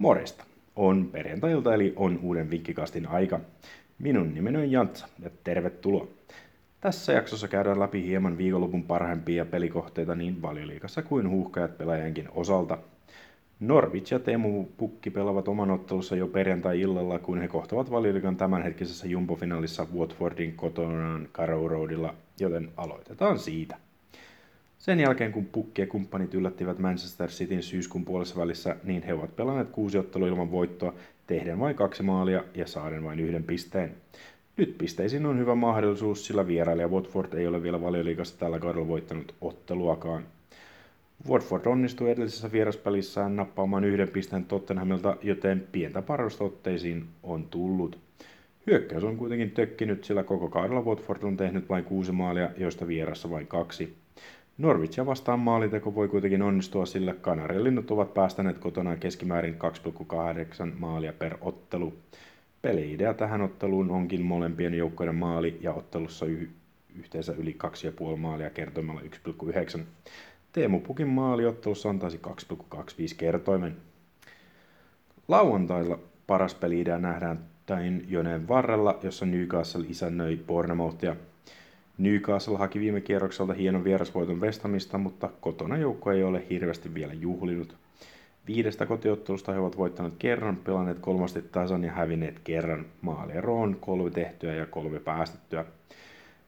Moresta. On perjantailta eli on uuden vinkkikastin aika. Minun nimeni on Jantsa ja tervetuloa. Tässä jaksossa käydään läpi hieman viikonlopun parhaimpia pelikohteita niin valioliikassa kuin huuhkajat pelaajankin osalta. Norwich ja Teemu Pukki pelaavat oman ottelussa jo perjantai-illalla, kun he kohtavat valioliikan tämänhetkisessä jumbo-finaalissa Watfordin kotonaan Carrow Roadilla, joten aloitetaan siitä. Sen jälkeen kun Pukki ja kumppanit yllättivät Manchester Cityn syyskuun puolessa välissä, niin he ovat pelanneet kuusi ottelua ilman voittoa, tehden vain kaksi maalia ja saaden vain yhden pisteen. Nyt pisteisiin on hyvä mahdollisuus, sillä vierailija Watford ei ole vielä valioliikassa tällä kaudella voittanut otteluakaan. Watford onnistui edellisessä vieraspelissään nappaamaan yhden pisteen Tottenhamilta, joten pientä parannusta otteisiin on tullut. Hyökkäys on kuitenkin tökkinyt, sillä koko kaudella Watford on tehnyt vain kuusi maalia, joista vierassa vain kaksi. Norwichia vastaan maaliteko voi kuitenkin onnistua, sillä Kanarialinnut ovat päästäneet kotonaan keskimäärin 2,8 maalia per ottelu. Peli-idea tähän otteluun onkin molempien joukkojen maali ja ottelussa y- yhteensä yli 2,5 maalia kertoimella 1,9. Teemu Pukin maaliottelussa antaisi 2,25 kertoimen. Lauantailla paras peli-idea nähdään tain joneen varrella, jossa Newcastle isännöi Bournemouthia – Newcastle haki viime kierrokselta hienon vierasvoiton vestamista, mutta kotona joukko ei ole hirveästi vielä juhlinut. Viidestä kotiottelusta he ovat voittaneet kerran, pelanneet kolmasti tasan ja hävinneet kerran. Maaliero on kolme tehtyä ja kolme päästettyä.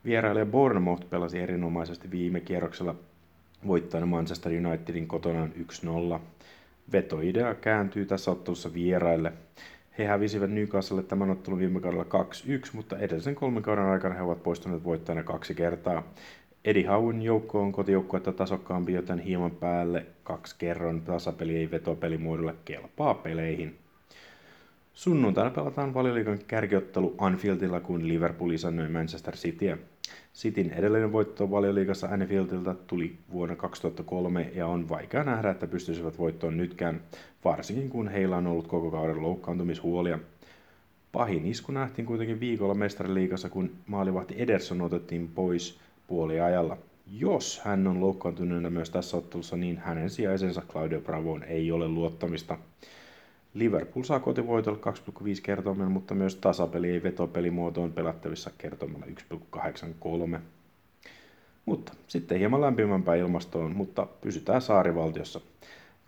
Vierailija Bournemouth pelasi erinomaisesti viime kierroksella voittaen Manchester Unitedin kotonaan 1-0. Vetoidea kääntyy tässä ottelussa vieraille. He hävisivät Newcastle tämän ottelun viime kaudella 2-1, mutta edellisen kolmen kauden aikana he ovat poistuneet voittajana kaksi kertaa. Eddie Howen joukko on kotijoukkuetta tasokkaampi, joten hieman päälle kaksi kerran tasapeli ei vetopelimuodolle kelpaa peleihin. Sunnuntaina pelataan valioliikan kärkiottelu Anfieldilla, kun Liverpool isännöi Manchester Cityä. Cityn edellinen voitto valioliigassa Anfieldilta tuli vuonna 2003 ja on vaikea nähdä, että pystyisivät voittoon nytkään, varsinkin kun heillä on ollut koko kauden loukkaantumishuolia. Pahin isku nähtiin kuitenkin viikolla mestariliigassa, kun maalivahti Ederson otettiin pois puoliajalla. Jos hän on loukkaantuneena myös tässä ottelussa, niin hänen sijaisensa Claudio Bravoon ei ole luottamista. Liverpool saa kotivoitolla 2,5 kertoimella, mutta myös tasapeli ei vetopelimuotoon pelattavissa kertoimella 1,83. Mutta sitten hieman lämpimämpään ilmastoon, mutta pysytään saarivaltiossa.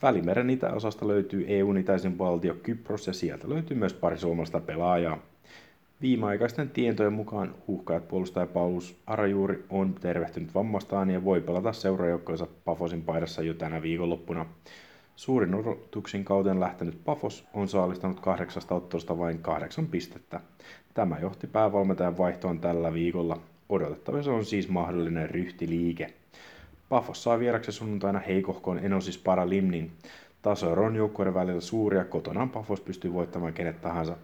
Välimeren itäosasta löytyy EUn itäisin valtio Kypros ja sieltä löytyy myös pari suomalaista pelaajaa. Viimeaikaisten tietojen mukaan huuhkajat puolustaja Paulus Arajuuri on tervehtynyt vammastaan ja voi pelata seurajoukkojensa Pafosin paidassa jo tänä viikonloppuna. Suurin odotuksin kauden lähtenyt Pafos on saalistanut kahdeksasta ottelusta vain kahdeksan pistettä. Tämä johti päävalmentajan vaihtoon tällä viikolla. Odotettavissa on siis mahdollinen ryhtiliike. Pafos saa vieraksi sunnuntaina heikohkoon Enosis Paralimnin. Tasoero on joukkueiden välillä suuri ja kotonaan Pafos pystyy voittamaan kenet tahansa.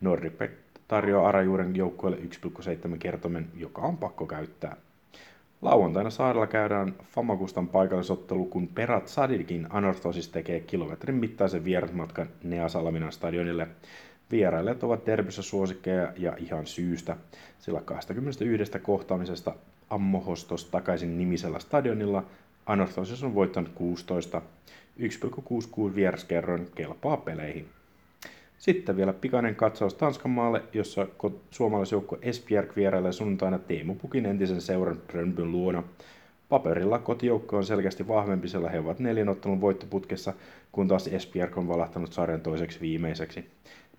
Nordicbet tarjoaa Arajuuren joukkueelle 1,7 kertomen, joka on pakko käyttää. Lauantaina saarella käydään Famakustan paikallisottelu, kun Perat Sadikin Anorthosis tekee kilometrin mittaisen vierasmatkan Neasalaminan stadionille. Vierailijat ovat derbyssä suosikkeja ja ihan syystä, sillä 21 kohtaamisesta Ammohostos takaisin nimisellä stadionilla Anorthosis on voittanut 16. 1,66 vieraskerroin kelpaa peleihin. Sitten vielä pikainen katsaus Tanskan maalle, jossa suomalaisjoukko Esbjerg vierailee sunnuntaina Teemu Pukin entisen seuran Brönbyn luona. Paperilla kotijoukko on selkeästi vahvempi, sillä he ovat neljän ottelun voittoputkessa, kun taas Esbjerg on valahtanut sarjan toiseksi viimeiseksi.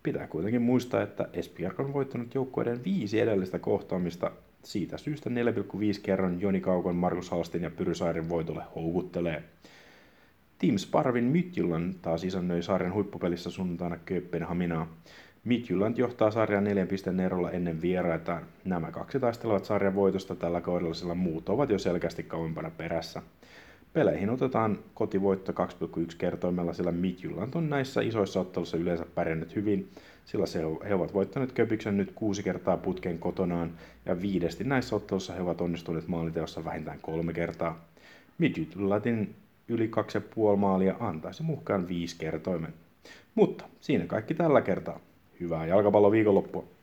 Pitää kuitenkin muistaa, että Esbjerg on voittanut joukkueiden viisi edellistä kohtaamista. Siitä syystä 4,5 kerran Joni Kaukon, Markus Halstin ja Pyrysairin voitolle houkuttelee. Team Sparvin Midtjylland taas isännöi sarjan huippupelissä sunnuntaina Kööpenhaminaa. Midtjylland johtaa sarjan neljän pisteen erolla ennen vieraitaan. Nämä kaksi taistelevat sarjan voitosta tällä kaudella, sillä muut ovat jo selkeästi kauempana perässä. Peleihin otetaan kotivoitto 2,1 kertoimella, sillä Midtjylland on näissä isoissa otteluissa yleensä pärjännyt hyvin, sillä se, he ovat voittaneet Köpiksen nyt kuusi kertaa putkeen kotonaan, ja viidesti näissä otteluissa he ovat onnistuneet maaliteossa vähintään kolme kertaa. Midtjyllandin yli 2,5 maalia antaisi muhkaan viisi kertoimen. Mutta siinä kaikki tällä kertaa. Hyvää jalkapallon viikonloppua.